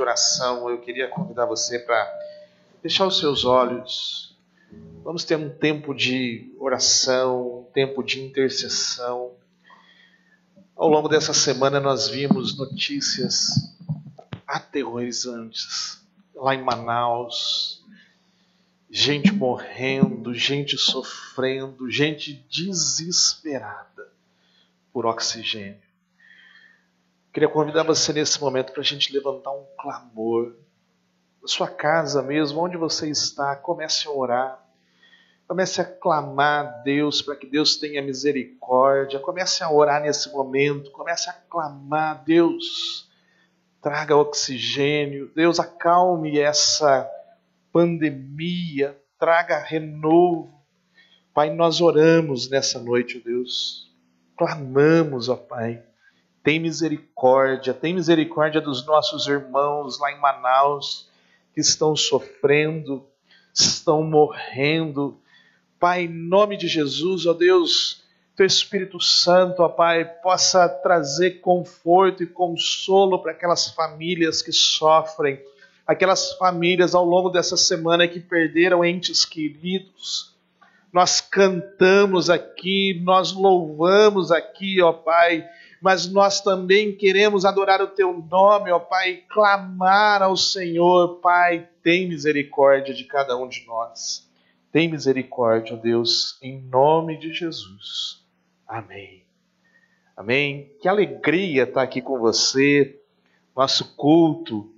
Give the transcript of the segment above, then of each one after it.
de oração, eu queria convidar você para fechar os seus olhos. Vamos ter um tempo de oração, um tempo de intercessão. Ao longo dessa semana nós vimos notícias aterrorizantes lá em Manaus, gente morrendo, gente sofrendo, gente desesperada por oxigênio. Queria convidar você nesse momento para a gente levantar um clamor. Na sua casa mesmo, onde você está, comece a orar. Comece a clamar a Deus para que Deus tenha misericórdia. Comece a orar nesse momento. Comece a clamar a Deus. Traga oxigênio. Deus, acalme essa pandemia. Traga renovo. Pai, nós oramos nessa noite, Deus. Clamamos, ó Pai tem misericórdia, tem misericórdia dos nossos irmãos lá em Manaus que estão sofrendo, estão morrendo. Pai, em nome de Jesus, ó Deus, teu Espírito Santo, ó Pai, possa trazer conforto e consolo para aquelas famílias que sofrem, aquelas famílias ao longo dessa semana que perderam entes queridos. Nós cantamos aqui, nós louvamos aqui, ó Pai, mas nós também queremos adorar o teu nome, ó Pai, clamar ao Senhor, Pai, tem misericórdia de cada um de nós. Tem misericórdia, ó Deus, em nome de Jesus. Amém. Amém. Que alegria estar aqui com você. Nosso culto.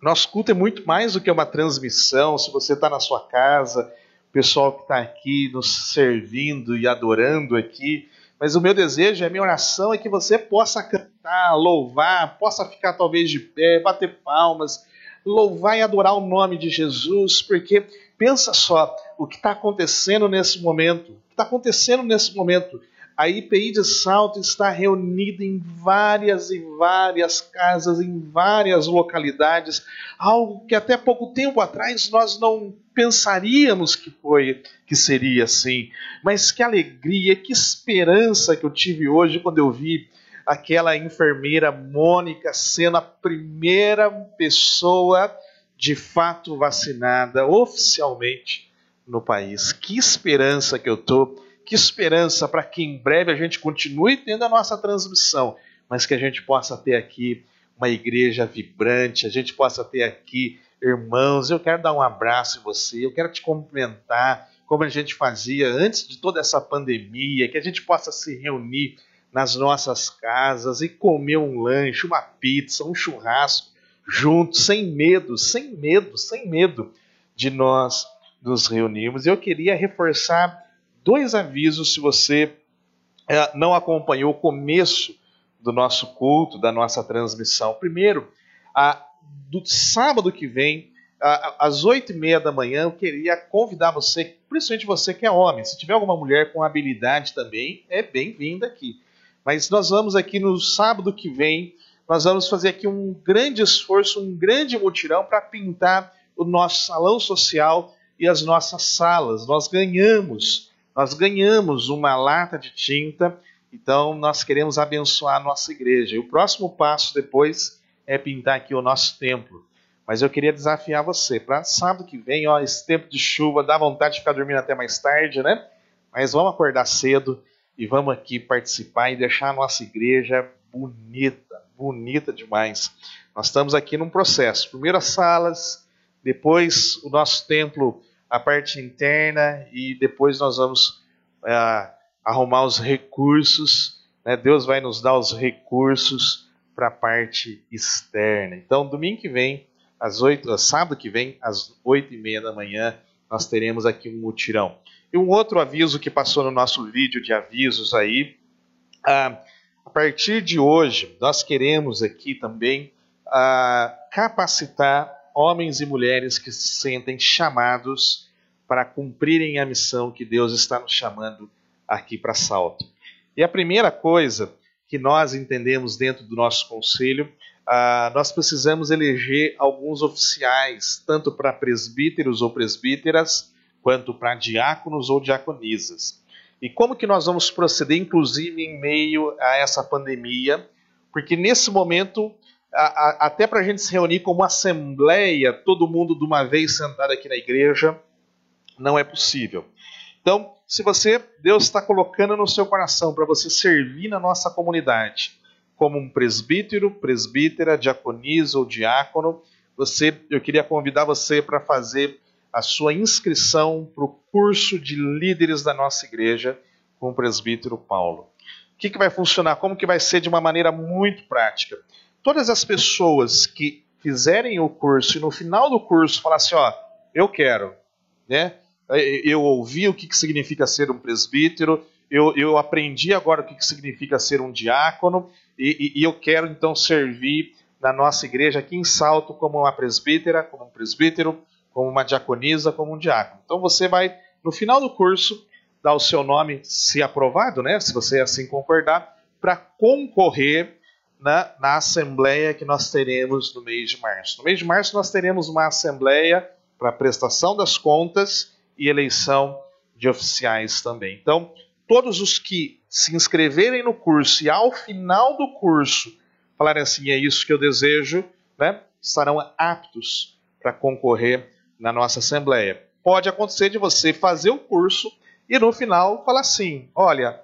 Nosso culto é muito mais do que uma transmissão. Se você está na sua casa, o pessoal que está aqui nos servindo e adorando aqui, mas o meu desejo, a minha oração é que você possa cantar, louvar, possa ficar talvez de pé, bater palmas, louvar e adorar o nome de Jesus, porque pensa só o que está acontecendo nesse momento. O que está acontecendo nesse momento? A IPI de Salto está reunida em várias e várias casas, em várias localidades, algo que até pouco tempo atrás nós não pensaríamos que foi, que seria assim. Mas que alegria, que esperança que eu tive hoje quando eu vi aquela enfermeira Mônica sendo a primeira pessoa de fato vacinada oficialmente no país. Que esperança que eu tô que esperança para que em breve a gente continue tendo a nossa transmissão, mas que a gente possa ter aqui uma igreja vibrante, a gente possa ter aqui irmãos. Eu quero dar um abraço em você, eu quero te cumprimentar, como a gente fazia antes de toda essa pandemia, que a gente possa se reunir nas nossas casas e comer um lanche, uma pizza, um churrasco juntos, sem medo, sem medo, sem medo de nós nos reunirmos. Eu queria reforçar dois avisos se você é, não acompanhou o começo do nosso culto, da nossa transmissão. Primeiro, a, do sábado que vem, às oito e meia da manhã, eu queria convidar você, principalmente você que é homem, se tiver alguma mulher com habilidade também, é bem-vinda aqui. Mas nós vamos aqui no sábado que vem, nós vamos fazer aqui um grande esforço, um grande mutirão para pintar o nosso salão social e as nossas salas. Nós ganhamos nós ganhamos uma lata de tinta, então nós queremos abençoar a nossa igreja. E o próximo passo depois é pintar aqui o nosso templo. Mas eu queria desafiar você para sábado que vem, ó, esse tempo de chuva, dá vontade de ficar dormindo até mais tarde, né? Mas vamos acordar cedo e vamos aqui participar e deixar a nossa igreja bonita, bonita demais. Nós estamos aqui num processo. Primeiro as salas, depois o nosso templo a parte interna e depois nós vamos é, arrumar os recursos. Né? Deus vai nos dar os recursos para a parte externa. Então, domingo que vem, às 8, sábado que vem, às oito e meia da manhã, nós teremos aqui um mutirão. E um outro aviso que passou no nosso vídeo de avisos aí, ah, a partir de hoje, nós queremos aqui também ah, capacitar homens e mulheres que se sentem chamados para cumprirem a missão que Deus está nos chamando aqui para Salto. E a primeira coisa que nós entendemos dentro do nosso conselho, uh, nós precisamos eleger alguns oficiais, tanto para presbíteros ou presbíteras, quanto para diáconos ou diaconisas. E como que nós vamos proceder, inclusive em meio a essa pandemia? Porque nesse momento a, a, até para a gente se reunir como assembleia, todo mundo de uma vez sentado aqui na igreja, não é possível. Então, se você, Deus está colocando no seu coração para você servir na nossa comunidade, como um presbítero, presbítera, diaconisa ou diácono, você, eu queria convidar você para fazer a sua inscrição para o curso de líderes da nossa igreja com o presbítero Paulo. O que, que vai funcionar? Como que vai ser de uma maneira muito prática? Todas as pessoas que fizerem o curso e no final do curso falar assim, ó, eu quero, né? Eu ouvi o que, que significa ser um presbítero, eu, eu aprendi agora o que, que significa ser um diácono, e, e, e eu quero então servir na nossa igreja aqui em Salto como uma presbítera, como um presbítero, como uma diaconisa, como um diácono. Então você vai, no final do curso, dar o seu nome, se aprovado, né, se você assim concordar, para concorrer na, na assembleia que nós teremos no mês de março. No mês de março nós teremos uma assembleia para prestação das contas e eleição de oficiais também. Então, todos os que se inscreverem no curso e ao final do curso falarem assim, é isso que eu desejo, né, estarão aptos para concorrer na nossa assembleia. Pode acontecer de você fazer o curso e no final falar assim: olha,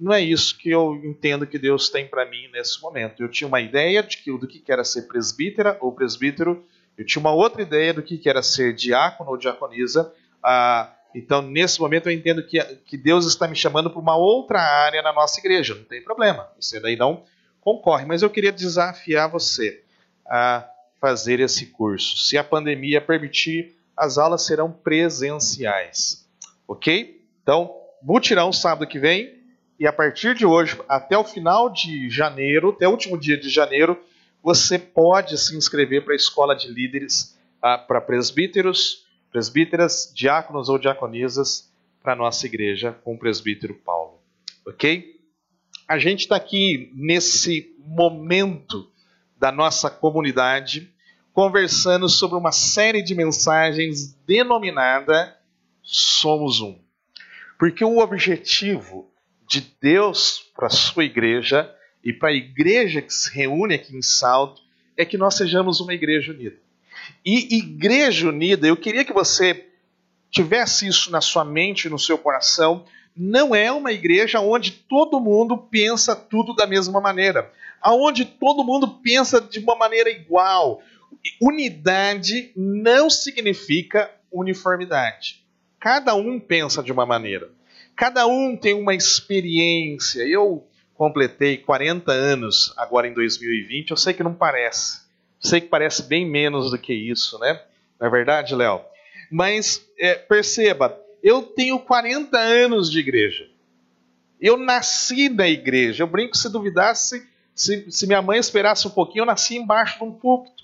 não é isso que eu entendo que Deus tem para mim nesse momento. Eu tinha uma ideia de que, do que era ser presbítera ou presbítero, eu tinha uma outra ideia do que era ser diácono ou diaconisa. Ah, então, nesse momento, eu entendo que, que Deus está me chamando para uma outra área na nossa igreja. Não tem problema, você daí não concorre. Mas eu queria desafiar você a fazer esse curso. Se a pandemia permitir, as aulas serão presenciais. Ok? Então, mutirão sábado que vem. E a partir de hoje, até o final de janeiro, até o último dia de janeiro, você pode se inscrever para a escola de líderes ah, para presbíteros, presbíteras, diáconos ou diaconisas para a nossa igreja com o presbítero Paulo. Ok? A gente está aqui nesse momento da nossa comunidade conversando sobre uma série de mensagens denominada Somos Um. Porque o objetivo de Deus para a sua igreja e para a igreja que se reúne aqui em Salto é que nós sejamos uma igreja unida. E igreja unida, eu queria que você tivesse isso na sua mente, no seu coração, não é uma igreja onde todo mundo pensa tudo da mesma maneira, aonde todo mundo pensa de uma maneira igual. Unidade não significa uniformidade. Cada um pensa de uma maneira. Cada um tem uma experiência. Eu completei 40 anos agora em 2020. Eu sei que não parece. Sei que parece bem menos do que isso, né? Não é verdade, Léo? Mas é, perceba, eu tenho 40 anos de igreja. Eu nasci na igreja. Eu brinco se duvidasse, se, se minha mãe esperasse um pouquinho, eu nasci embaixo de um púlpito.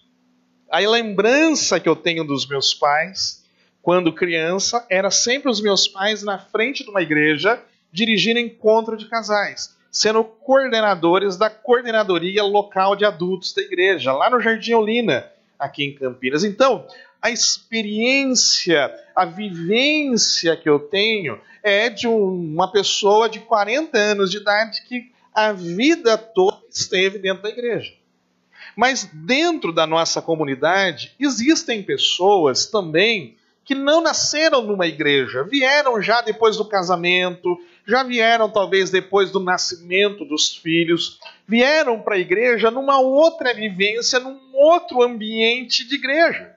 A lembrança que eu tenho dos meus pais quando criança, era sempre os meus pais na frente de uma igreja dirigindo encontro de casais, sendo coordenadores da coordenadoria local de adultos da igreja, lá no Jardim Olina, aqui em Campinas. Então, a experiência, a vivência que eu tenho é de uma pessoa de 40 anos de idade que a vida toda esteve dentro da igreja. Mas dentro da nossa comunidade existem pessoas também que não nasceram numa igreja, vieram já depois do casamento, já vieram talvez depois do nascimento dos filhos, vieram para a igreja numa outra vivência, num outro ambiente de igreja.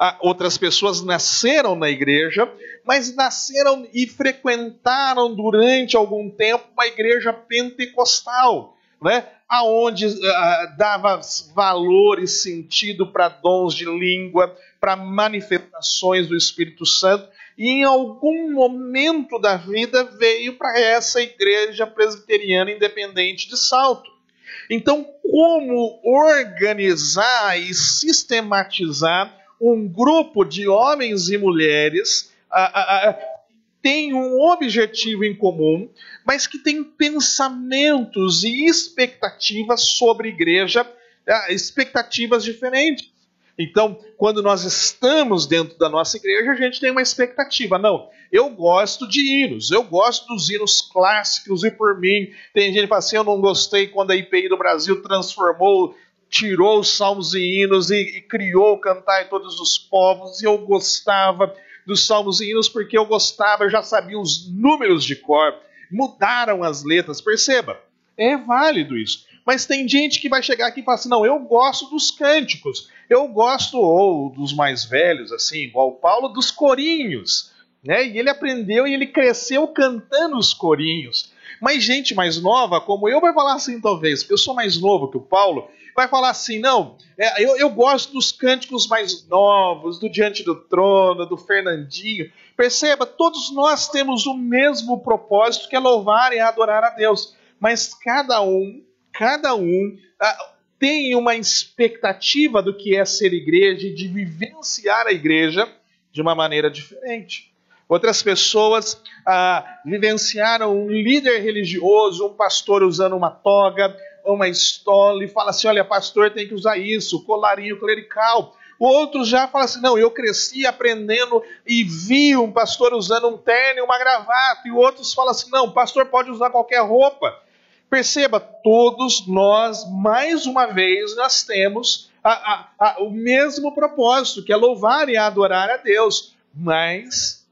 Ah, outras pessoas nasceram na igreja, mas nasceram e frequentaram durante algum tempo uma igreja pentecostal, né? aonde uh, dava valor e sentido para dons de língua, para manifestações do Espírito Santo, e em algum momento da vida veio para essa igreja presbiteriana independente de Salto. Então, como organizar e sistematizar um grupo de homens e mulheres uh, uh, tem um objetivo em comum, mas que tem pensamentos e expectativas sobre igreja, expectativas diferentes. Então, quando nós estamos dentro da nossa igreja, a gente tem uma expectativa. Não, eu gosto de hinos, eu gosto dos hinos clássicos, e por mim, tem gente que fala assim: eu não gostei quando a IPI do Brasil transformou tirou os salmos e hinos e, e criou cantar em todos os povos, e eu gostava dos salmos e hinos porque eu gostava, eu já sabia os números de cor. Mudaram as letras, perceba, é válido isso. Mas tem gente que vai chegar aqui e falar assim: não, eu gosto dos cânticos, eu gosto, ou dos mais velhos, assim, igual o Paulo, dos corinhos. Né? E ele aprendeu e ele cresceu cantando os corinhos. Mas gente mais nova, como eu, vai falar assim, talvez, porque eu sou mais novo que o Paulo, vai falar assim: não, é, eu, eu gosto dos cânticos mais novos, do Diante do Trono, do Fernandinho. Perceba, todos nós temos o mesmo propósito que é louvar e adorar a Deus. Mas cada um, cada um tem uma expectativa do que é ser igreja e de vivenciar a igreja de uma maneira diferente. Outras pessoas ah, vivenciaram um líder religioso, um pastor usando uma toga, uma estola, e fala assim: olha, pastor tem que usar isso, colarinho clerical. Outros já falam assim: não, eu cresci aprendendo e vi um pastor usando um terno e uma gravata. E outros falam assim: não, pastor pode usar qualquer roupa. Perceba, todos nós, mais uma vez, nós temos a, a, a, o mesmo propósito, que é louvar e adorar a Deus. Mas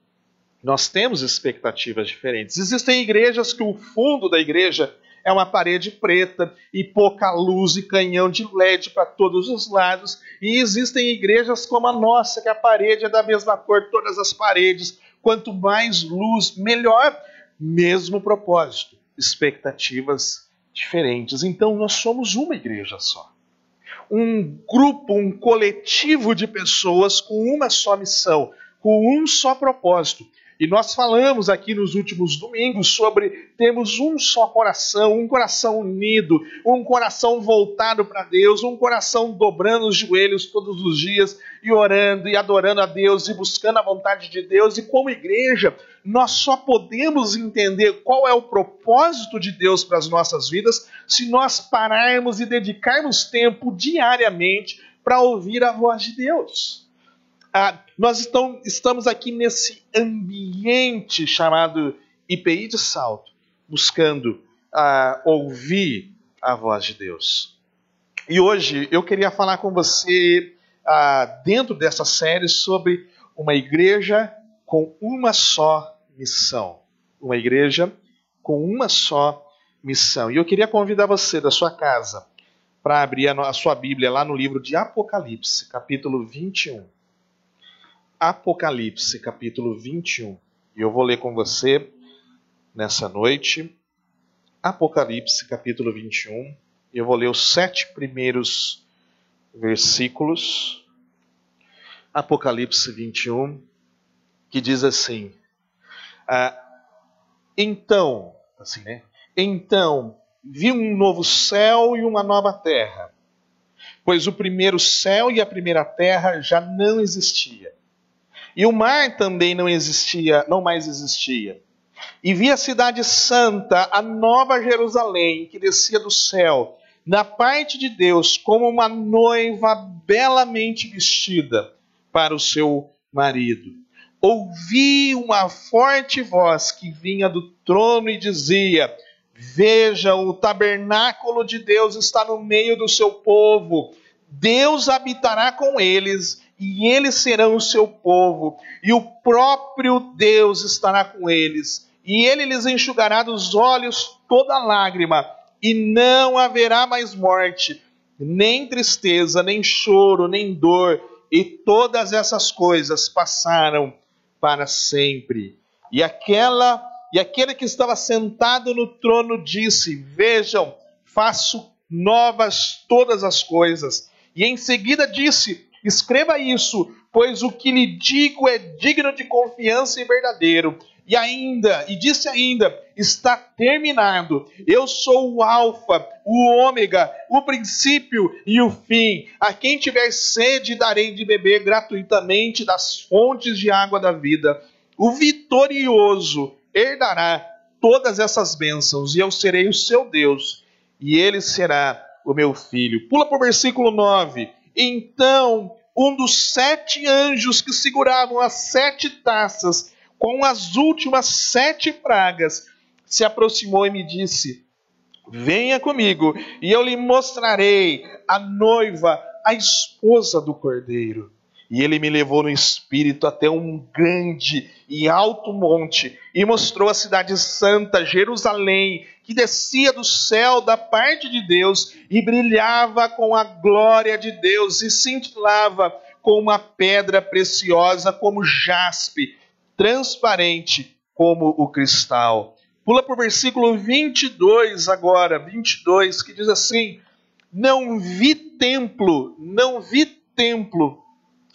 nós temos expectativas diferentes. Existem igrejas que o fundo da igreja é uma parede preta e pouca luz e canhão de LED para todos os lados. E existem igrejas como a nossa, que a parede é da mesma cor, todas as paredes. Quanto mais luz, melhor. Mesmo propósito, expectativas diferentes. Então nós somos uma igreja só. Um grupo, um coletivo de pessoas com uma só missão, com um só propósito e nós falamos aqui nos últimos domingos sobre termos um só coração, um coração unido, um coração voltado para Deus, um coração dobrando os joelhos todos os dias e orando e adorando a Deus e buscando a vontade de Deus. E como igreja, nós só podemos entender qual é o propósito de Deus para as nossas vidas se nós pararmos e dedicarmos tempo diariamente para ouvir a voz de Deus. Ah, nós estão, estamos aqui nesse ambiente chamado IPI de Salto, buscando ah, ouvir a voz de Deus. E hoje eu queria falar com você, ah, dentro dessa série, sobre uma igreja com uma só missão. Uma igreja com uma só missão. E eu queria convidar você da sua casa para abrir a sua Bíblia lá no livro de Apocalipse, capítulo 21. Apocalipse, capítulo 21. E eu vou ler com você nessa noite. Apocalipse, capítulo 21. E eu vou ler os sete primeiros versículos. Apocalipse 21, que diz assim: ah, Então, assim, né? Então vi um novo céu e uma nova terra, pois o primeiro céu e a primeira terra já não existia e o mar também não existia, não mais existia. E vi a cidade santa, a nova Jerusalém, que descia do céu, na parte de Deus, como uma noiva belamente vestida para o seu marido. Ouvi uma forte voz que vinha do trono e dizia: Veja, o tabernáculo de Deus está no meio do seu povo. Deus habitará com eles e eles serão o seu povo, e o próprio Deus estará com eles, e ele lhes enxugará dos olhos toda lágrima, e não haverá mais morte, nem tristeza, nem choro, nem dor, e todas essas coisas passaram para sempre. E aquela e aquele que estava sentado no trono disse: Vejam, faço novas todas as coisas. E em seguida disse: Escreva isso, pois o que lhe digo é digno de confiança e verdadeiro. E ainda, e disse ainda, está terminado. Eu sou o Alfa, o Ômega, o princípio e o fim. A quem tiver sede, darei de beber gratuitamente das fontes de água da vida. O vitorioso herdará todas essas bênçãos, e eu serei o seu Deus, e ele será o meu filho. Pula para o versículo 9. Então um dos sete anjos que seguravam as sete taças com as últimas sete pragas se aproximou e me disse: Venha comigo e eu lhe mostrarei a noiva, a esposa do cordeiro. E ele me levou no espírito até um grande e alto monte e mostrou a cidade santa, Jerusalém, que descia do céu da parte de Deus e brilhava com a glória de Deus e cintilava com uma pedra preciosa como jaspe, transparente como o cristal. Pula para o versículo 22 agora, 22, que diz assim: Não vi templo, não vi templo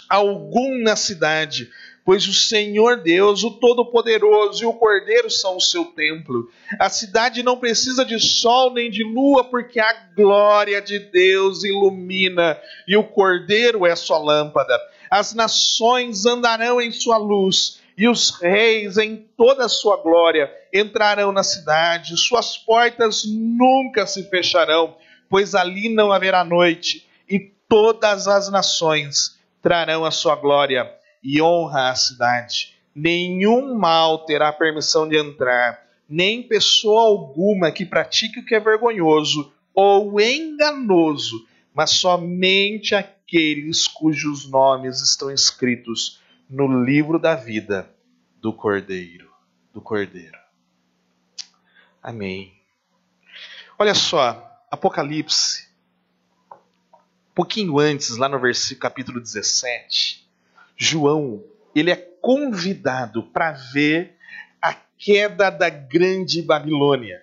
algum na cidade, pois o Senhor Deus, o Todo-Poderoso e o Cordeiro são o seu templo. A cidade não precisa de sol nem de lua, porque a glória de Deus ilumina e o Cordeiro é sua lâmpada. As nações andarão em sua luz e os reis em toda a sua glória entrarão na cidade, suas portas nunca se fecharão, pois ali não haverá noite, e todas as nações trarão a sua glória e honra à cidade. Nenhum mal terá permissão de entrar, nem pessoa alguma que pratique o que é vergonhoso ou enganoso, mas somente aqueles cujos nomes estão escritos no livro da vida do Cordeiro, do Cordeiro. Amém. Olha só, Apocalipse pouquinho antes, lá no versículo capítulo 17, João, ele é convidado para ver a queda da grande Babilônia.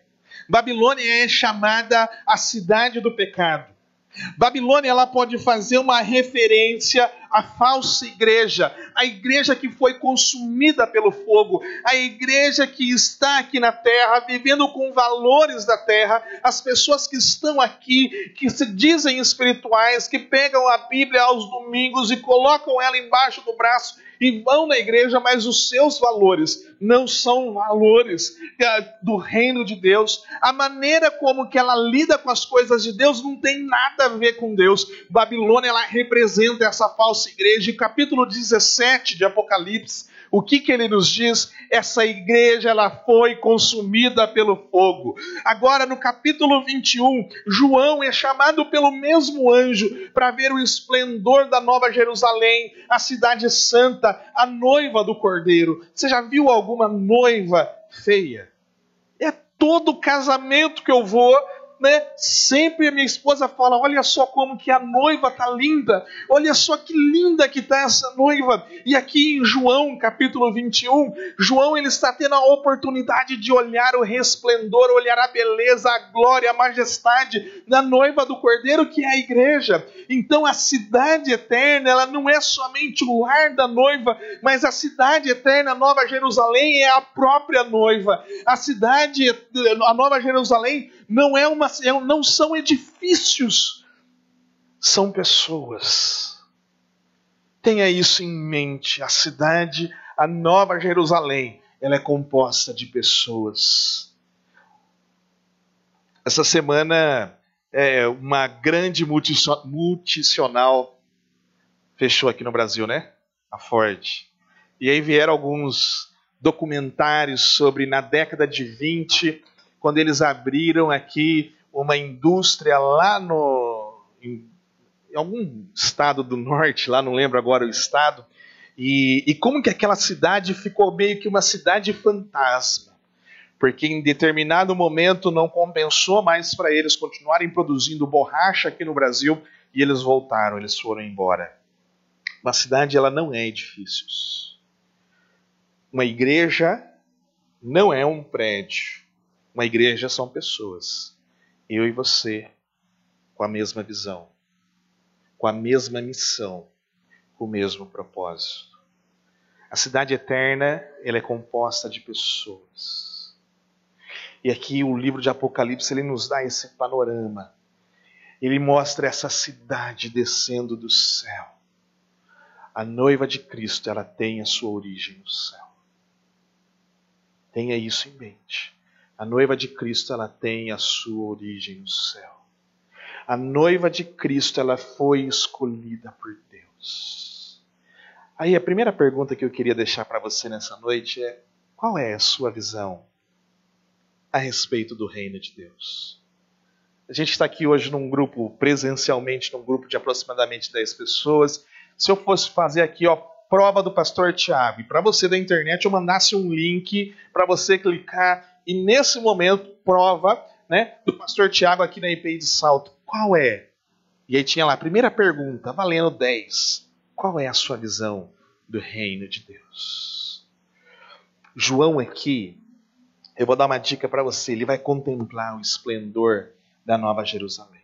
Babilônia é chamada a cidade do pecado. Babilônia ela pode fazer uma referência à falsa igreja, a igreja que foi consumida pelo fogo, a igreja que está aqui na terra, vivendo com valores da terra, as pessoas que estão aqui, que se dizem espirituais, que pegam a Bíblia aos domingos e colocam ela embaixo do braço e vão na igreja, mas os seus valores não são valores é, do reino de Deus. A maneira como que ela lida com as coisas de Deus não tem nada a ver com Deus. Babilônia ela representa essa falsa igreja. E capítulo 17 de Apocalipse o que, que ele nos diz? Essa igreja ela foi consumida pelo fogo. Agora, no capítulo 21, João é chamado pelo mesmo anjo para ver o esplendor da Nova Jerusalém, a cidade santa, a noiva do cordeiro. Você já viu alguma noiva feia? É todo casamento que eu vou né? Sempre a minha esposa fala: olha só como que a noiva tá linda, olha só que linda que tá essa noiva. E aqui em João, capítulo 21, João ele está tendo a oportunidade de olhar o resplendor, olhar a beleza, a glória, a majestade da noiva do Cordeiro, que é a igreja. Então a cidade eterna, ela não é somente o lar da noiva, mas a cidade eterna, Nova Jerusalém, é a própria noiva. A cidade, a Nova Jerusalém, não é uma não são edifícios, são pessoas. Tenha isso em mente. A cidade, a Nova Jerusalém, ela é composta de pessoas. Essa semana, é, uma grande multinacional fechou aqui no Brasil, né? A Ford. E aí vieram alguns documentários sobre na década de 20 quando eles abriram aqui uma indústria lá no em, algum estado do norte, lá não lembro agora o estado, e, e como que aquela cidade ficou meio que uma cidade fantasma, porque em determinado momento não compensou mais para eles continuarem produzindo borracha aqui no Brasil e eles voltaram, eles foram embora. Uma cidade ela não é edifícios. Uma igreja não é um prédio. Uma igreja são pessoas. Eu e você, com a mesma visão, com a mesma missão, com o mesmo propósito. A cidade eterna, ela é composta de pessoas. E aqui o livro de Apocalipse, ele nos dá esse panorama. Ele mostra essa cidade descendo do céu. A noiva de Cristo, ela tem a sua origem no céu. Tenha isso em mente. A noiva de Cristo, ela tem a sua origem no céu. A noiva de Cristo, ela foi escolhida por Deus. Aí a primeira pergunta que eu queria deixar para você nessa noite é: qual é a sua visão a respeito do reino de Deus? A gente está aqui hoje num grupo, presencialmente, num grupo de aproximadamente 10 pessoas. Se eu fosse fazer aqui, ó, prova do pastor Tiago, para você da internet eu mandasse um link para você clicar, e nesse momento, prova né, do pastor Tiago aqui na IPI de Salto, qual é? E aí tinha lá, primeira pergunta, valendo 10. Qual é a sua visão do reino de Deus? João aqui, eu vou dar uma dica para você, ele vai contemplar o esplendor da Nova Jerusalém.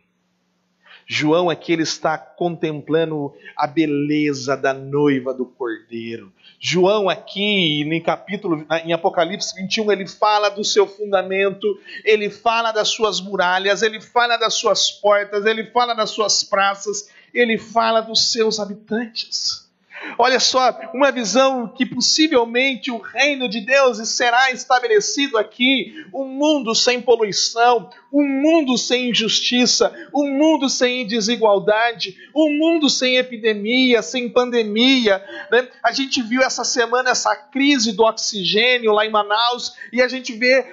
João aqui ele está contemplando a beleza da noiva do Cordeiro. João aqui, capítulo em Apocalipse 21, ele fala do seu fundamento, ele fala das suas muralhas, ele fala das suas portas, ele fala das suas praças, ele fala dos seus habitantes. Olha só, uma visão que possivelmente o reino de Deus será estabelecido aqui, um mundo sem poluição, um mundo sem injustiça, um mundo sem desigualdade, um mundo sem epidemia, sem pandemia. Né? A gente viu essa semana essa crise do oxigênio lá em Manaus e a gente vê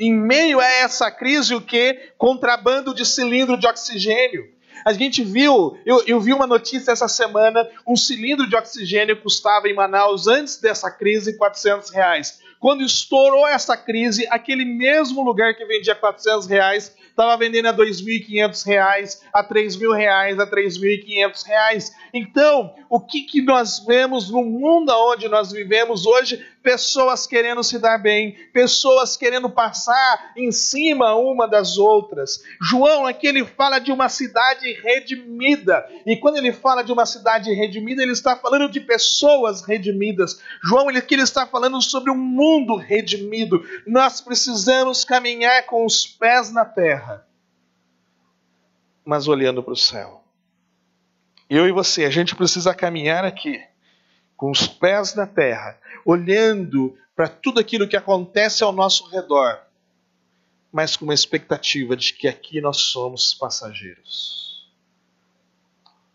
em meio a essa crise o que? Contrabando de cilindro de oxigênio. A gente viu, eu, eu vi uma notícia essa semana, um cilindro de oxigênio custava em Manaus, antes dessa crise, 400 reais. Quando estourou essa crise, aquele mesmo lugar que vendia 400 reais estava vendendo a R$ 2.500, a R$ 3.000, a R$ 3.500. Então, o que, que nós vemos no mundo onde nós vivemos hoje? Pessoas querendo se dar bem, pessoas querendo passar em cima uma das outras. João aqui ele fala de uma cidade redimida. E quando ele fala de uma cidade redimida, ele está falando de pessoas redimidas. João ele, aqui ele está falando sobre um mundo redimido. Nós precisamos caminhar com os pés na terra mas olhando para o céu. Eu e você, a gente precisa caminhar aqui, com os pés na terra, olhando para tudo aquilo que acontece ao nosso redor, mas com uma expectativa de que aqui nós somos passageiros.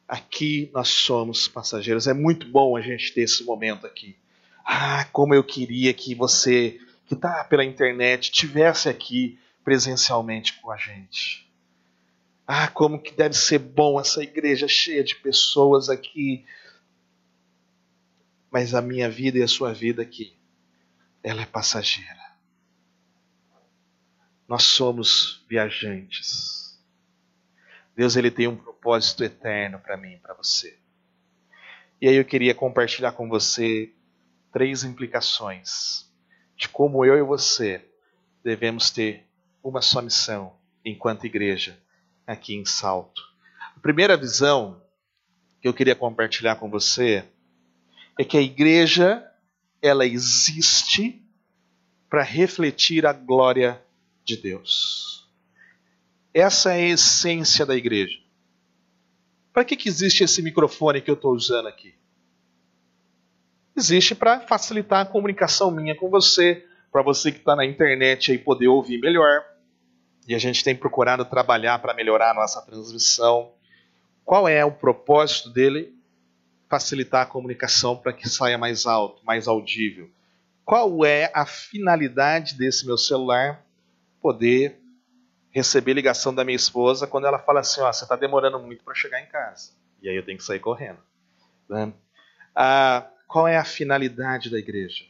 Aqui nós somos passageiros. É muito bom a gente ter esse momento aqui. Ah, como eu queria que você, que está pela internet, tivesse aqui presencialmente com a gente. Ah, como que deve ser bom essa igreja cheia de pessoas aqui. Mas a minha vida e a sua vida aqui, ela é passageira. Nós somos viajantes. Deus ele tem um propósito eterno para mim para você. E aí eu queria compartilhar com você três implicações de como eu e você devemos ter uma só missão enquanto igreja aqui em Salto. A primeira visão que eu queria compartilhar com você é que a igreja ela existe para refletir a glória de Deus. Essa é a essência da igreja. Para que, que existe esse microfone que eu estou usando aqui? Existe para facilitar a comunicação minha com você, para você que está na internet aí poder ouvir melhor, e a gente tem procurado trabalhar para melhorar a nossa transmissão. Qual é o propósito dele? Facilitar a comunicação para que saia mais alto, mais audível. Qual é a finalidade desse meu celular? Poder receber ligação da minha esposa quando ela fala assim: ó, você está demorando muito para chegar em casa. E aí eu tenho que sair correndo. Né? Ah, qual é a finalidade da igreja?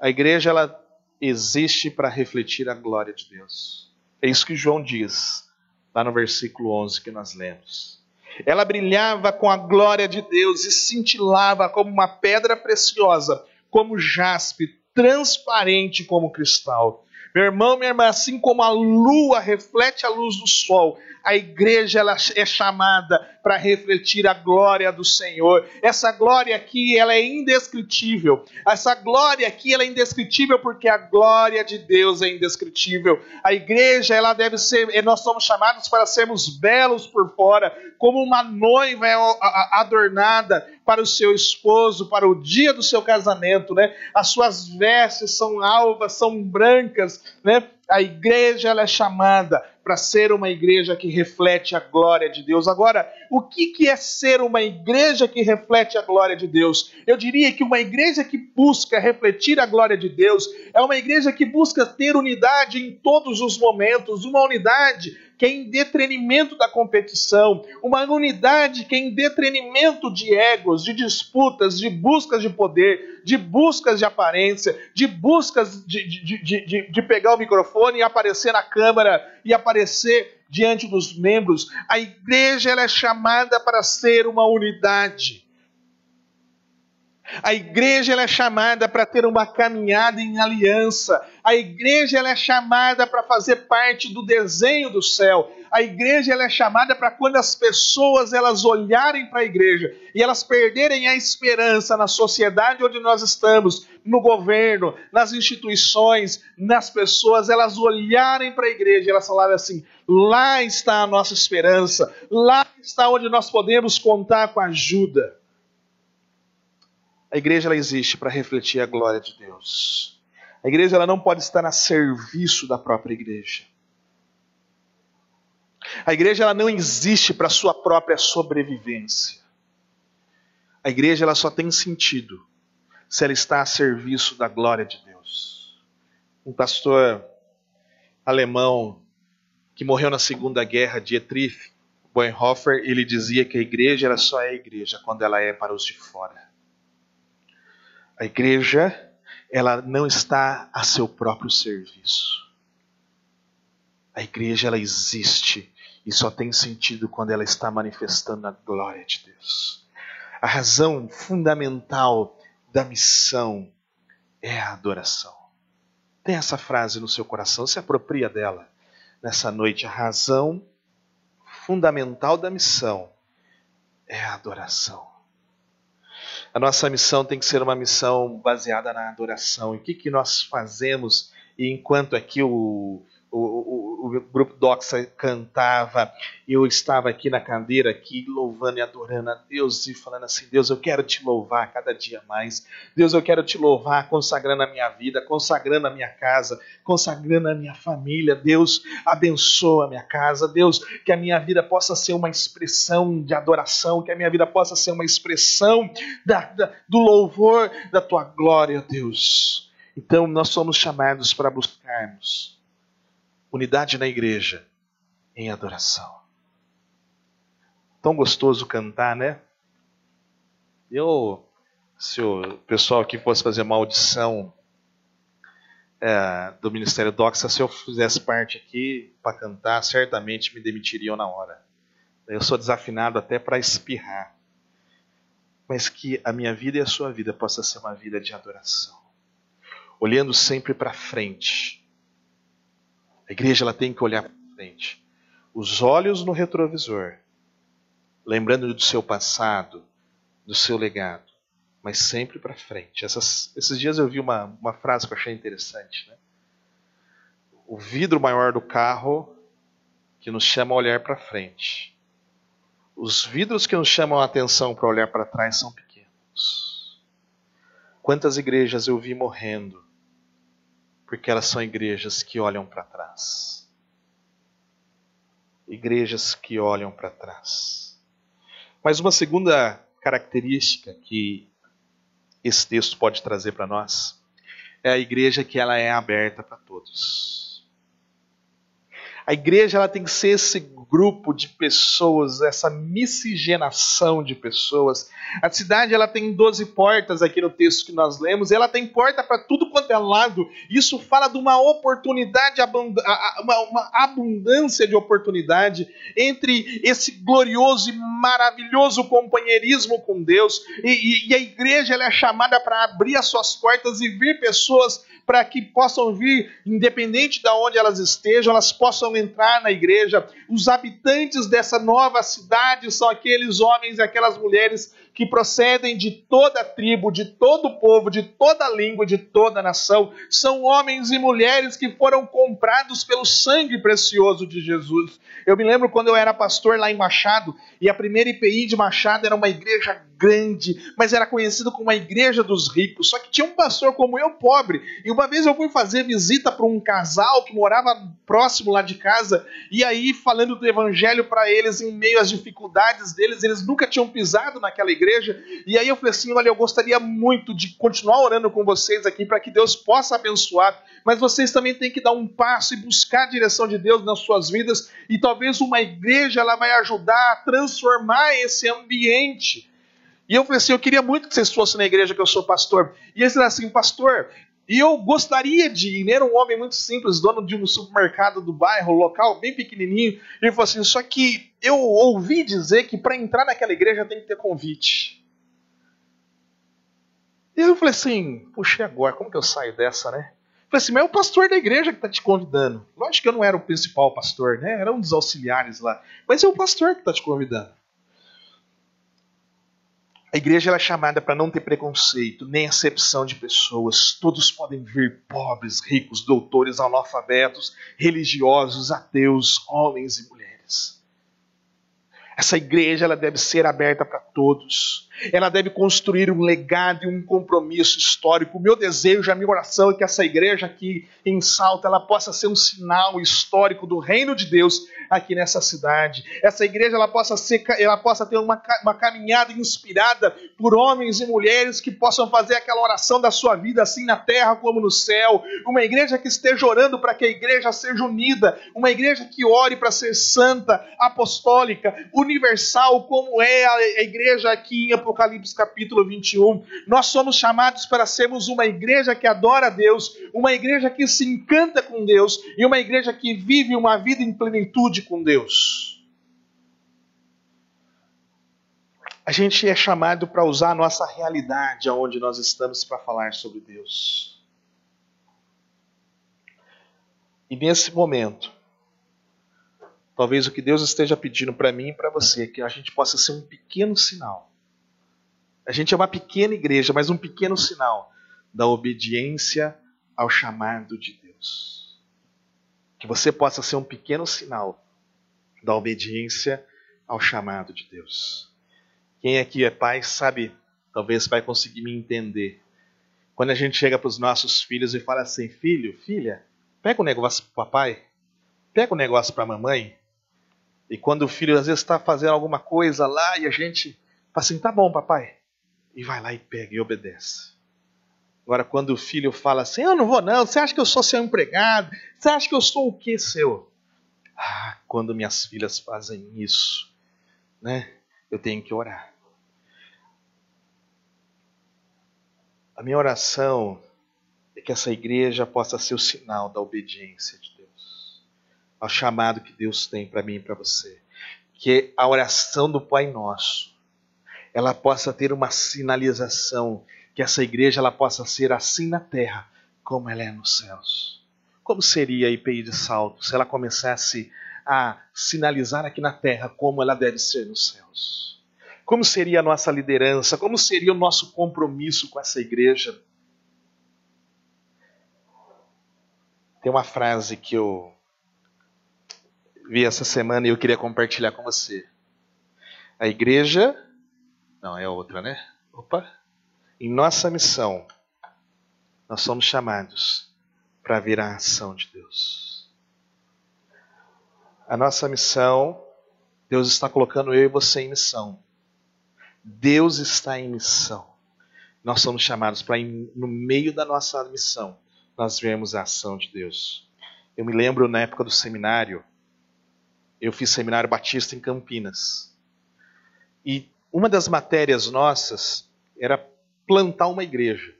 A igreja ela existe para refletir a glória de Deus. É isso que João diz, lá no versículo 11 que nós lemos. Ela brilhava com a glória de Deus e cintilava como uma pedra preciosa, como jaspe, transparente como cristal. Meu irmão, minha irmã, assim como a lua reflete a luz do sol, a igreja ela é chamada para refletir a glória do Senhor. Essa glória aqui, ela é indescritível. Essa glória aqui, ela é indescritível porque a glória de Deus é indescritível. A igreja, ela deve ser, nós somos chamados para sermos belos por fora, como uma noiva é adornada para o seu esposo, para o dia do seu casamento, né? As suas vestes são alvas, são brancas, né? A igreja ela é chamada para ser uma igreja que reflete a glória de Deus. Agora, o que, que é ser uma igreja que reflete a glória de Deus? Eu diria que uma igreja que busca refletir a glória de Deus é uma igreja que busca ter unidade em todos os momentos, uma unidade que é em detrimento da competição, uma unidade que é em detrimento de egos, de disputas, de buscas de poder, de buscas de aparência, de buscas de, de, de, de, pegar o microfone e aparecer na câmara e aparecer diante dos membros. A igreja ela é chamada para ser uma unidade. A igreja ela é chamada para ter uma caminhada em aliança. A igreja ela é chamada para fazer parte do desenho do céu. A igreja ela é chamada para quando as pessoas elas olharem para a igreja e elas perderem a esperança na sociedade onde nós estamos, no governo, nas instituições, nas pessoas, elas olharem para a igreja e elas falarem assim: lá está a nossa esperança, lá está onde nós podemos contar com ajuda. A igreja ela existe para refletir a glória de Deus. A igreja ela não pode estar a serviço da própria igreja. A igreja ela não existe para sua própria sobrevivência. A igreja ela só tem sentido se ela está a serviço da glória de Deus. Um pastor alemão que morreu na Segunda Guerra, Dietrich Bonhoeffer, ele dizia que a igreja ela só é igreja quando ela é para os de fora. A igreja, ela não está a seu próprio serviço. A igreja, ela existe e só tem sentido quando ela está manifestando a glória de Deus. A razão fundamental da missão é a adoração. Tem essa frase no seu coração, se apropria dela nessa noite. A razão fundamental da missão é a adoração. A nossa missão tem que ser uma missão baseada na adoração. E o que, que nós fazemos? E enquanto aqui o, o, o, o, grupo Doxa cantava, eu estava aqui na cadeira, aqui louvando e adorando a Deus e falando assim: Deus, eu quero te louvar cada dia mais. Deus, eu quero te louvar, consagrando a minha vida, consagrando a minha casa, consagrando a minha família. Deus, abençoa a minha casa. Deus, que a minha vida possa ser uma expressão de adoração, que a minha vida possa ser uma expressão da, da, do louvor da tua glória, Deus. Então, nós somos chamados para buscarmos unidade na igreja em adoração. Tão gostoso cantar, né? Eu, se o pessoal aqui fosse fazer uma audição é, do Ministério Doxa, se eu fizesse parte aqui para cantar, certamente me demitiriam na hora. Eu sou desafinado até para espirrar. Mas que a minha vida e a sua vida possa ser uma vida de adoração. Olhando sempre para frente a igreja ela tem que olhar para frente. Os olhos no retrovisor, lembrando do seu passado, do seu legado, mas sempre para frente. Essas, esses dias eu vi uma, uma frase que eu achei interessante. Né? O vidro maior do carro que nos chama a olhar para frente. Os vidros que nos chamam a atenção para olhar para trás são pequenos. Quantas igrejas eu vi morrendo porque elas são igrejas que olham para trás. Igrejas que olham para trás. Mas uma segunda característica que esse texto pode trazer para nós é a igreja que ela é aberta para todos. A igreja ela tem que ser esse grupo de pessoas, essa miscigenação de pessoas. A cidade ela tem 12 portas aqui no texto que nós lemos, e ela tem porta para tudo quanto é lado. Isso fala de uma oportunidade, uma abundância de oportunidade entre esse glorioso e maravilhoso companheirismo com Deus. E, a igreja ela é chamada para abrir as suas portas e vir pessoas para que possam vir, independente de onde elas estejam, elas possam entrar na igreja. Os habitantes dessa nova cidade são aqueles homens e aquelas mulheres que procedem de toda tribo, de todo povo, de toda língua, de toda nação. São homens e mulheres que foram comprados pelo sangue precioso de Jesus. Eu me lembro quando eu era pastor lá em Machado, e a primeira IPI de Machado era uma igreja grande, mas era conhecido como a igreja dos ricos. Só que tinha um pastor como eu, pobre. E uma vez eu fui fazer visita para um casal que morava próximo lá de casa, e aí falando do evangelho para eles em meio às dificuldades deles, eles nunca tinham pisado naquela igreja. E aí eu falei assim: "Olha, eu gostaria muito de continuar orando com vocês aqui para que Deus possa abençoar, mas vocês também têm que dar um passo e buscar a direção de Deus nas suas vidas, e talvez uma igreja ela vai ajudar a transformar esse ambiente e eu falei assim: eu queria muito que vocês fossem na igreja que eu sou pastor. E eles disseram assim: pastor, e eu gostaria de ir. Era um homem muito simples, dono de um supermercado do bairro, local bem pequenininho. Ele falou assim: só que eu ouvi dizer que para entrar naquela igreja tem que ter convite. E eu falei assim: puxa, agora? Como que eu saio dessa, né? Eu falei assim: mas é o pastor da igreja que está te convidando. Lógico que eu não era o principal pastor, né? Era um dos auxiliares lá. Mas é o pastor que está te convidando. A igreja é chamada para não ter preconceito, nem acepção de pessoas. Todos podem vir pobres, ricos, doutores, analfabetos, religiosos, ateus, homens e mulheres. Essa igreja ela deve ser aberta para todos. Ela deve construir um legado e um compromisso histórico. O meu desejo, a minha oração é que essa igreja aqui em Salto ela possa ser um sinal histórico do reino de Deus aqui nessa cidade. Essa igreja ela possa, ser, ela possa ter uma, uma caminhada inspirada por homens e mulheres que possam fazer aquela oração da sua vida assim na terra como no céu. Uma igreja que esteja orando para que a igreja seja unida. Uma igreja que ore para ser santa, apostólica, universal, como é a igreja aqui em Apocalipse capítulo 21. Nós somos chamados para sermos uma igreja que adora a Deus, uma igreja que se encanta com Deus e uma igreja que vive uma vida em plenitude com Deus. A gente é chamado para usar a nossa realidade aonde nós estamos para falar sobre Deus. E nesse momento, talvez o que Deus esteja pedindo para mim e para você é que a gente possa ser um pequeno sinal a gente é uma pequena igreja, mas um pequeno sinal da obediência ao chamado de Deus. Que você possa ser um pequeno sinal da obediência ao chamado de Deus. Quem aqui é pai sabe, talvez vai conseguir me entender. Quando a gente chega para os nossos filhos e fala assim: filho, filha, pega o um negócio para papai, pega o um negócio para mamãe. E quando o filho às vezes está fazendo alguma coisa lá e a gente fala assim: tá bom, papai, e vai lá e pega e obedece. Agora, quando o filho fala assim: Eu não vou, não, você acha que eu sou seu empregado? Você acha que eu sou o que seu? Ah, quando minhas filhas fazem isso, né? Eu tenho que orar. A minha oração é que essa igreja possa ser o sinal da obediência de Deus, ao chamado que Deus tem para mim e para você. Que a oração do Pai Nosso ela possa ter uma sinalização, que essa igreja ela possa ser assim na terra como ela é nos céus. Como seria a IPI de Salto se ela começasse a sinalizar aqui na terra como ela deve ser nos céus? Como seria a nossa liderança? Como seria o nosso compromisso com essa igreja? Tem uma frase que eu vi essa semana e eu queria compartilhar com você. A igreja não, é outra, né? Opa! Em nossa missão, nós somos chamados para vir a ação de Deus. A nossa missão, Deus está colocando eu e você em missão. Deus está em missão. Nós somos chamados para, no meio da nossa missão, nós vermos a ação de Deus. Eu me lembro na época do seminário, eu fiz seminário batista em Campinas. E uma das matérias nossas era plantar uma igreja.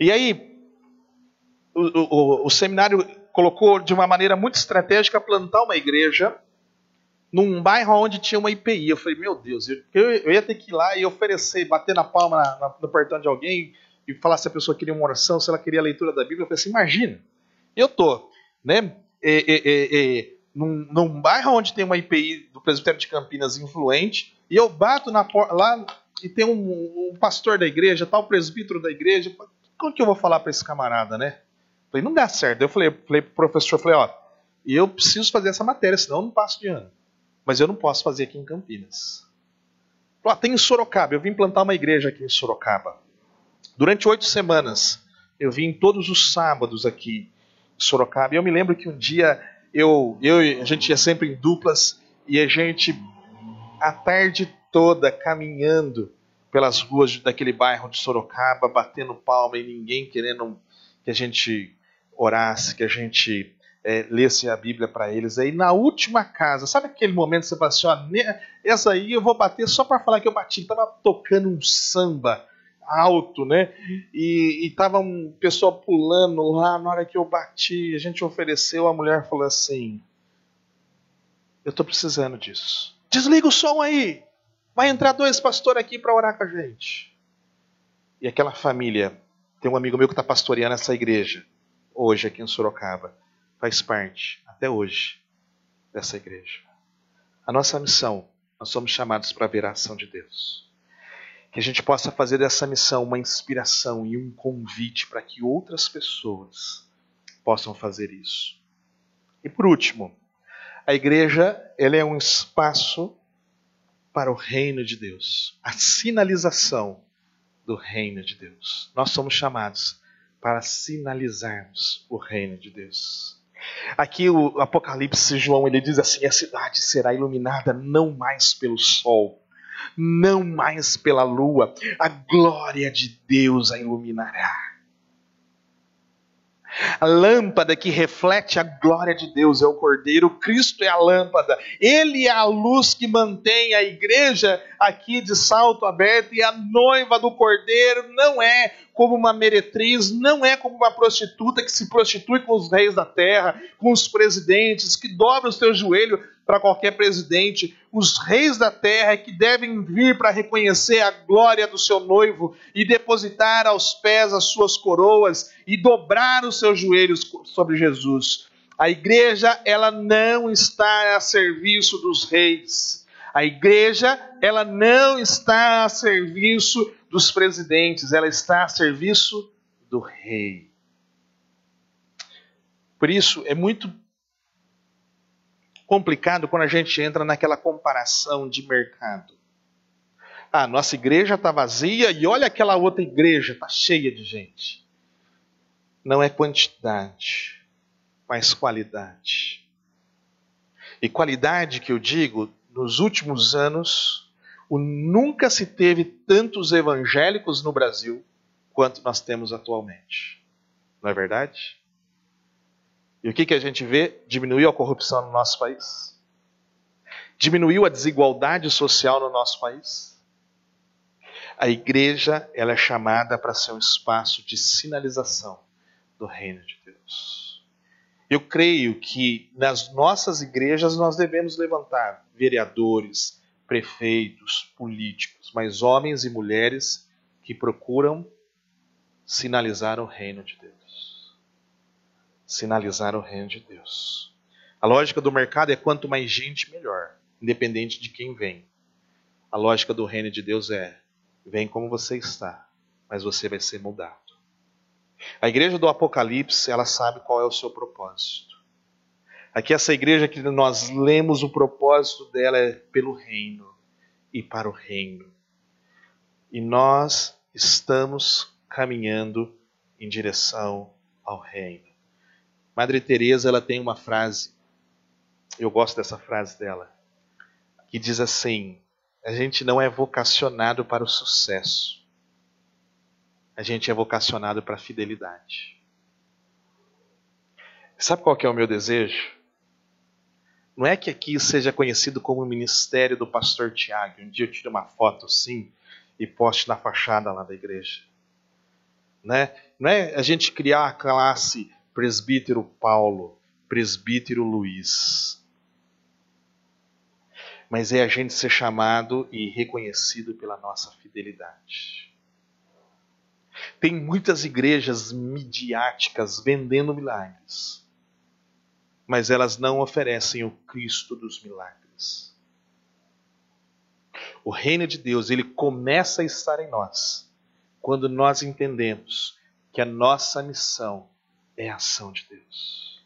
E aí, o, o, o, seminário colocou de uma maneira muito estratégica plantar uma igreja num bairro onde tinha uma IPI. Eu falei, meu Deus, eu, eu ia ter que ir lá e oferecer, bater na palma na, na, no portão de alguém e falar se a pessoa queria uma oração, se ela queria a leitura da Bíblia. Eu falei assim, imagina, eu tô, né, é, é, é, num, num bairro onde tem uma IPI do Presbitério de Campinas influente, e eu bato na porta lá e tem um, um pastor da igreja, tal presbítero da igreja. Como que eu vou falar para esse camarada, né? Falei, não dá certo. Eu falei, falei pro professor, falei, ó, eu preciso fazer essa matéria, senão eu não passo de ano. Mas eu não posso fazer aqui em Campinas. Falei, ó, tem em Sorocaba, eu vim plantar uma igreja aqui em Sorocaba. Durante oito semanas, eu vim todos os sábados aqui em Sorocaba. E eu me lembro que um dia eu, eu a gente ia sempre em duplas e a gente a tarde toda caminhando pelas ruas daquele bairro de Sorocaba, batendo palma e ninguém querendo que a gente orasse, que a gente é, lesse a Bíblia para eles. Aí na última casa, sabe aquele momento que você fala assim: ó, essa aí eu vou bater só para falar que eu bati? Estava tocando um samba alto, né? E, e tava um pessoal pulando lá na hora que eu bati. A gente ofereceu, a mulher falou assim: Eu tô precisando disso. Desliga o som aí. Vai entrar dois pastores aqui para orar com a gente. E aquela família, tem um amigo meu que está pastoreando essa igreja, hoje aqui em Sorocaba, faz parte, até hoje, dessa igreja. A nossa missão, nós somos chamados para ver a ação de Deus. Que a gente possa fazer dessa missão uma inspiração e um convite para que outras pessoas possam fazer isso. E por último, a igreja ela é um espaço para o reino de Deus, a sinalização do reino de Deus. Nós somos chamados para sinalizarmos o reino de Deus. Aqui o Apocalipse João ele diz assim: a cidade será iluminada não mais pelo sol, não mais pela lua, a glória de Deus a iluminará. A lâmpada que reflete a glória de Deus é o Cordeiro, Cristo é a lâmpada. Ele é a luz que mantém a igreja aqui de salto aberto e a noiva do Cordeiro não é como uma meretriz, não é como uma prostituta que se prostitui com os reis da terra, com os presidentes, que dobra o seu joelho para qualquer presidente. Os reis da terra é que devem vir para reconhecer a glória do seu noivo e depositar aos pés as suas coroas e dobrar os seus joelhos sobre Jesus. A igreja, ela não está a serviço dos reis. A igreja, ela não está a serviço dos presidentes, ela está a serviço do rei. Por isso, é muito complicado quando a gente entra naquela comparação de mercado. Ah, nossa igreja está vazia e olha aquela outra igreja, está cheia de gente. Não é quantidade, mas qualidade. E qualidade que eu digo, nos últimos anos, o nunca se teve tantos evangélicos no Brasil quanto nós temos atualmente. Não é verdade? E o que, que a gente vê? Diminuiu a corrupção no nosso país? Diminuiu a desigualdade social no nosso país? A igreja ela é chamada para ser um espaço de sinalização do reino de Deus. Eu creio que nas nossas igrejas nós devemos levantar vereadores, prefeitos, políticos, mas homens e mulheres que procuram sinalizar o reino de Deus. Sinalizar o reino de Deus. A lógica do mercado é quanto mais gente, melhor, independente de quem vem. A lógica do reino de Deus é: vem como você está, mas você vai ser mudado. A igreja do Apocalipse, ela sabe qual é o seu propósito. Aqui, essa igreja que nós lemos, o propósito dela é pelo reino e para o reino. E nós estamos caminhando em direção ao reino. Madre Teresa, ela tem uma frase, eu gosto dessa frase dela, que diz assim: a gente não é vocacionado para o sucesso. A gente é vocacionado para a fidelidade. Sabe qual que é o meu desejo? Não é que aqui seja conhecido como o ministério do pastor Tiago. Um dia eu tiro uma foto assim e poste na fachada lá da igreja. Né? Não é a gente criar a classe presbítero Paulo, presbítero Luiz. Mas é a gente ser chamado e reconhecido pela nossa fidelidade. Tem muitas igrejas midiáticas vendendo milagres mas elas não oferecem o Cristo dos milagres. O reino de Deus, ele começa a estar em nós quando nós entendemos que a nossa missão é a ação de Deus.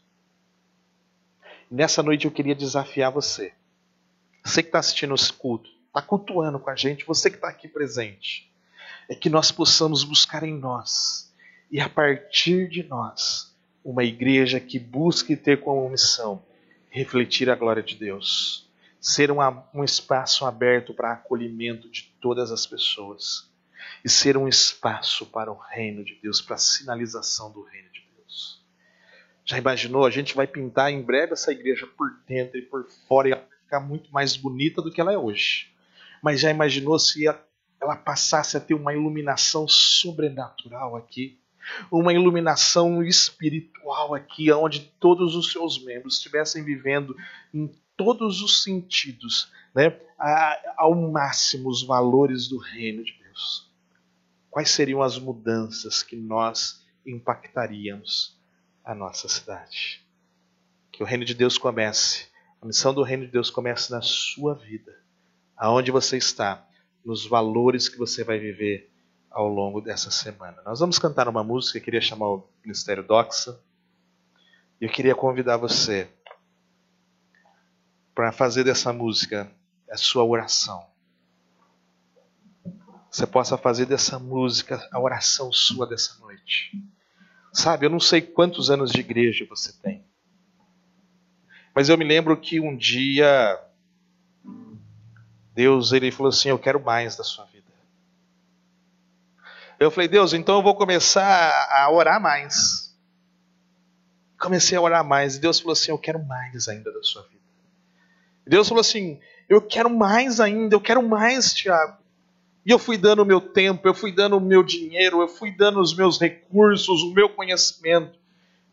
Nessa noite eu queria desafiar você. Você que está assistindo esse culto, está cultuando com a gente, você que está aqui presente, é que nós possamos buscar em nós e a partir de nós uma igreja que busque ter como missão refletir a glória de Deus, ser um, um espaço aberto para acolhimento de todas as pessoas e ser um espaço para o reino de Deus, para a sinalização do reino de Deus. Já imaginou? A gente vai pintar em breve essa igreja por dentro e por fora e ela ficar muito mais bonita do que ela é hoje. Mas já imaginou se ela passasse a ter uma iluminação sobrenatural aqui? Uma iluminação espiritual aqui, onde todos os seus membros estivessem vivendo em todos os sentidos, né, ao máximo os valores do reino de Deus. Quais seriam as mudanças que nós impactaríamos a nossa cidade? Que o reino de Deus comece, a missão do reino de Deus comece na sua vida, aonde você está, nos valores que você vai viver ao longo dessa semana. Nós vamos cantar uma música, eu queria chamar o Ministério Doxa, e eu queria convidar você para fazer dessa música a sua oração. Você possa fazer dessa música a oração sua dessa noite. Sabe, eu não sei quantos anos de igreja você tem. Mas eu me lembro que um dia Deus ele falou assim: "Eu quero mais da sua vida". Eu falei: "Deus, então eu vou começar a orar mais". Comecei a orar mais e Deus falou assim: "Eu quero mais ainda da sua vida". Deus falou assim: Eu quero mais ainda, eu quero mais, Tiago. E eu fui dando o meu tempo, eu fui dando o meu dinheiro, eu fui dando os meus recursos, o meu conhecimento.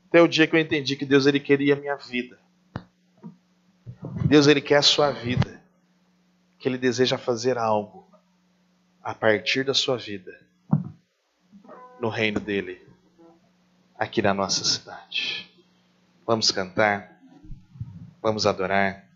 Até o dia que eu entendi que Deus ele queria a minha vida. Deus ele quer a sua vida. Que ele deseja fazer algo a partir da sua vida no reino dele aqui na nossa cidade. Vamos cantar, vamos adorar.